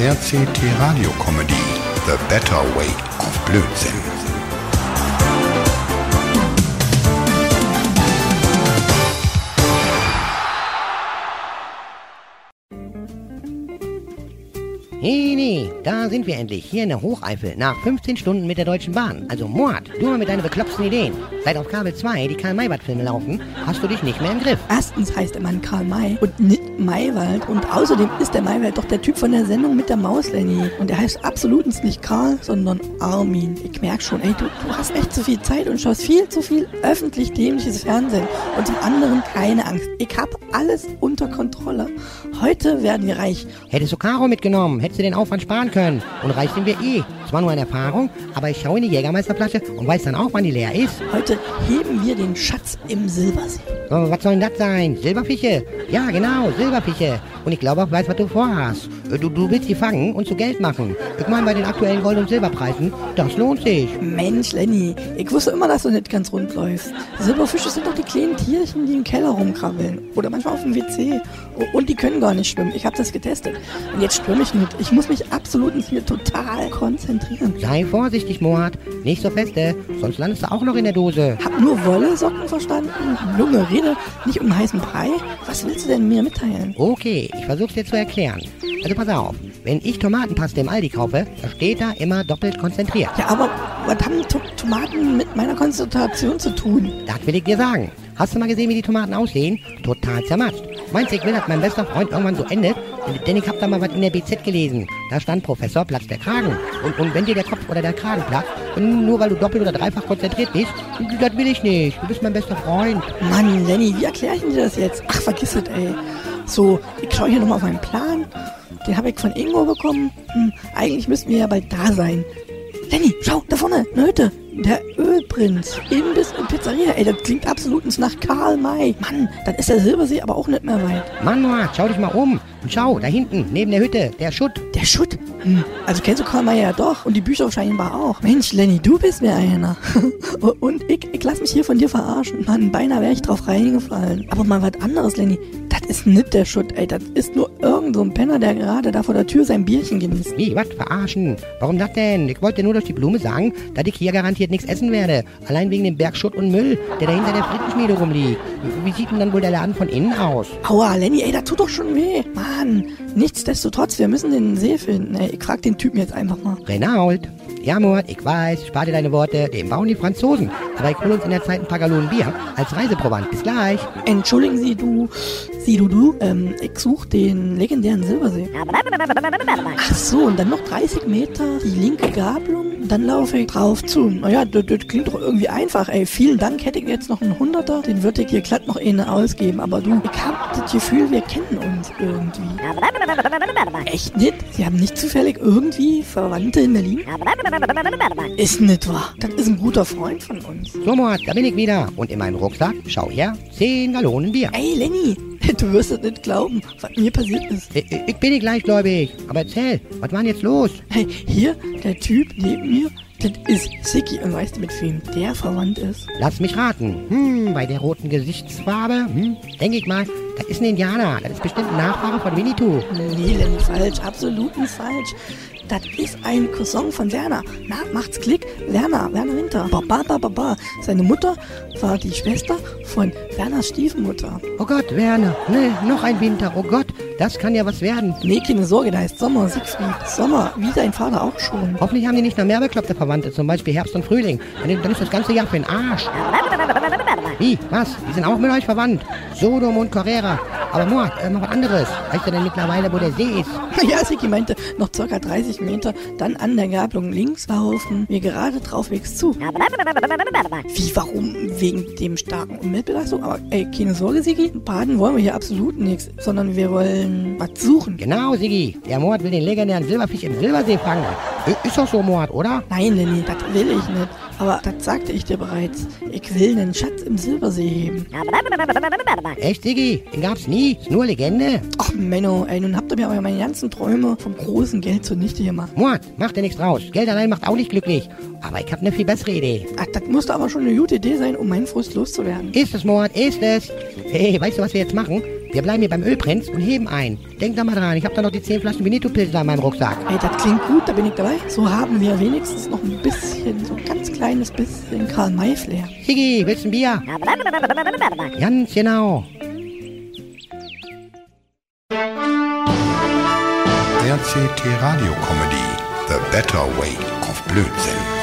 RCT Radio Comedy The Better Way of Blödsinn. Hey, nee, da sind wir endlich, hier in der Hocheifel, nach 15 Stunden mit der Deutschen Bahn. Also Mord, du mal mit deinen bekloppten Ideen. Seit auf Kabel 2 die Karl-Maywald-Filme laufen, hast du dich nicht mehr im Griff. Erstens heißt der Mann Karl May und nicht Maywald. Und außerdem ist der Maywald doch der Typ von der Sendung mit der Maus, Lenny. Und der heißt absolutens nicht Karl, sondern Armin. Ich merk schon, ey, du, du hast echt zu viel Zeit und schaust viel zu viel öffentlich dämliches Fernsehen. Und zum anderen keine Angst. Ich hab alles unter Kontrolle. Heute werden wir reich. Hättest du Caro mitgenommen, hättest du den Aufwand sparen können. Und reich sind wir eh. Zwar nur eine Erfahrung, aber ich schaue in die Jägermeisterflasche und weiß dann auch, wann die leer ist. Heute heben wir den Schatz im Silbersee. Oh, was soll denn das sein? Silberfische? Ja, genau, Silberfische. Und ich glaube auch, weiß, was du vorhast. Du, du willst die fangen und zu Geld machen. Ich meine, bei den aktuellen Gold- und Silberpreisen, das lohnt sich. Mensch, Lenny, ich wusste immer, dass du nicht ganz rund läufst. Silberfische sind doch die kleinen Tierchen, die im Keller rumkrabbeln. Oder manchmal auf dem WC. O- Und die können gar nicht schwimmen. Ich habe das getestet. Und jetzt schwimme ich nicht. Ich muss mich absolut hier total konzentrieren. Sei vorsichtig, Moat. Nicht so feste, sonst landest du auch noch in der Dose. Hab nur Wolle-Socken verstanden. Junge, rede nicht um heißen Brei. Was willst du denn mir mitteilen? Okay, ich versuch's dir zu erklären. Also pass auf, wenn ich Tomatenpaste im Aldi kaufe, da steht da immer doppelt konzentriert. Ja, aber was haben to Tomaten mit meiner Konzentration zu tun? Das will ich dir sagen. Hast du mal gesehen, wie die Tomaten aussehen? Total zermatscht. Meinst du, ich will, dass mein bester Freund irgendwann so endet? Denn ich hab da mal was in der BZ gelesen. Da stand Professor, platzt der Kragen. Und, und wenn dir der Kopf oder der Kragen platzt, nur weil du doppelt oder dreifach konzentriert bist, das will ich nicht. Du bist mein bester Freund. Mann, Lenny, wie erkläre ich dir das jetzt? Ach, vergiss es, ey. So, ich schaue hier nochmal auf meinen Plan. Den habe ich von Ingo bekommen. Hm, eigentlich müssten wir ja bald da sein. Lenny, schau, da vorne, eine Hütte. Der Ölprinz. Imbiss und Pizzeria. Ey, das klingt absolut nach Karl May. Mann, dann ist der Silbersee aber auch nicht mehr weit. Mann, schau dich mal um. Und schau, da hinten, neben der Hütte, der Schutt. Der Schutt? Hm, also kennst du Karl May ja doch. Und die Bücher scheinbar auch. Mensch, Lenny, du bist mir einer. und ich, ich lass mich hier von dir verarschen. Mann, beinahe wäre ich drauf reingefallen. Aber mal was anderes, Lenny. Das ist nicht der Schutt, ey. Das ist nur irgend so ein Penner, der gerade da vor der Tür sein Bierchen genießt. Wie, was, verarschen? Warum das denn? Ich wollte nur durch die Blume sagen, dass ich hier garantiert nichts essen werde. Allein wegen dem Berg Schutt und Müll, der da hinter der Frittenschmiede rumliegt. Wie sieht denn dann wohl der Laden von innen aus? Aua, Lenny, ey, das tut doch schon weh. Mann, nichtsdestotrotz, wir müssen den See finden. Ey, ich frag den Typen jetzt einfach mal. Renault. Ja, Mord, ich weiß, spar dir deine Worte, den bauen die Franzosen. Aber ich hol uns in der Zeit ein paar Gallonen Bier als Reiseprovant. Bis gleich. Entschuldigen Sie, du, Sie, du, du, ähm, ich such den legendären Silbersee. Ach so, und dann noch 30 Meter die linke Gabelung, dann laufe ich drauf zu. Naja, das, das klingt doch irgendwie einfach, ey. Vielen Dank, hätte ich jetzt noch einen Hunderter, den würde ich hier glatt noch einen ausgeben. Aber du, ich hab das Gefühl, wir kennen uns irgendwie. Echt nicht? Sie haben nicht zufällig irgendwie Verwandte in Berlin? Ist nicht wahr. Das ist ein guter Freund von uns. So, Mord, da bin ich wieder. Und in meinem Rucksack, schau her, 10 Gallonen Bier. Ey, Lenny, du wirst es nicht glauben, was mir passiert ist. Ich, ich bin nicht gleichgläubig. Aber erzähl, was war denn jetzt los? Hey, hier, der Typ neben mir, das ist Siki. Und weißt du, mit wem der verwandt ist? Lass mich raten. Hm, bei der roten Gesichtsfarbe, hm, denke ich mal, das ist ein Indianer. Das ist bestimmt ein Nachfahre von Winnetou. Nee, falsch, absolut nicht falsch. Das ist ein Cousin von Werner. Na, macht's Klick. Werner, Werner Winter. Baba, baba, baba. Seine Mutter war die Schwester von Werners Stiefmutter. Oh Gott, Werner, ne, noch ein Winter. Oh Gott, das kann ja was werden. Nee, keine Sorge, da heißt Sommer, Siegfried. Sommer, wie dein Vater auch schon. Hoffentlich haben die nicht noch mehr bekloppte Verwandte, zum Beispiel Herbst und Frühling. Dann dann ist das ganze Jahr für den Arsch. Wie? Was? Die sind auch mit euch verwandt? Sodom und Carrera. Aber Mord, äh, noch was anderes. Weißt du denn mittlerweile, wo der See ist? Ja, Siki meinte, noch circa 30 Meter, dann an der Gabelung links laufen, wir gerade draufwegs zu. Wie, warum? Wegen dem starken Umweltbelastung? Aber ey, keine Sorge, Sigi, baden wollen wir hier absolut nichts, sondern wir wollen was suchen. Genau, Siggi. Der Mord will den legendären Silberfisch im Silbersee fangen. Ist doch so, Mord, oder? Nein, Lenny, das will ich nicht. Aber das sagte ich dir bereits. Ich will einen Schatz im Silbersee heben. Echt, Siggi? Den gab's nie. Ist nur Legende. Ach, Menno, ey, nun habt ihr mir aber meine ganzen Träume vom großen Geld zunichte gemacht. Mord, macht dir nichts draus. Geld allein macht auch nicht glücklich. Aber ich hab eine viel bessere Idee. Ach, das musste aber schon eine gute Idee sein, um meinen Frust loszuwerden. Ist es, Mord, ist es. Hey, weißt du, was wir jetzt machen? Wir bleiben hier beim Ölprinz und heben ein. Denk da mal dran, ich habe da noch die 10 Flaschen Benito-Pilze in meinem Rucksack. Ey, das klingt gut, da bin ich dabei. So haben wir wenigstens noch ein bisschen, so ein ganz kleines bisschen Karl-May-Flair. Sigi, willst du ein Bier? Ganz genau. RCT Radio Comedy The Better Way of Blödsinn.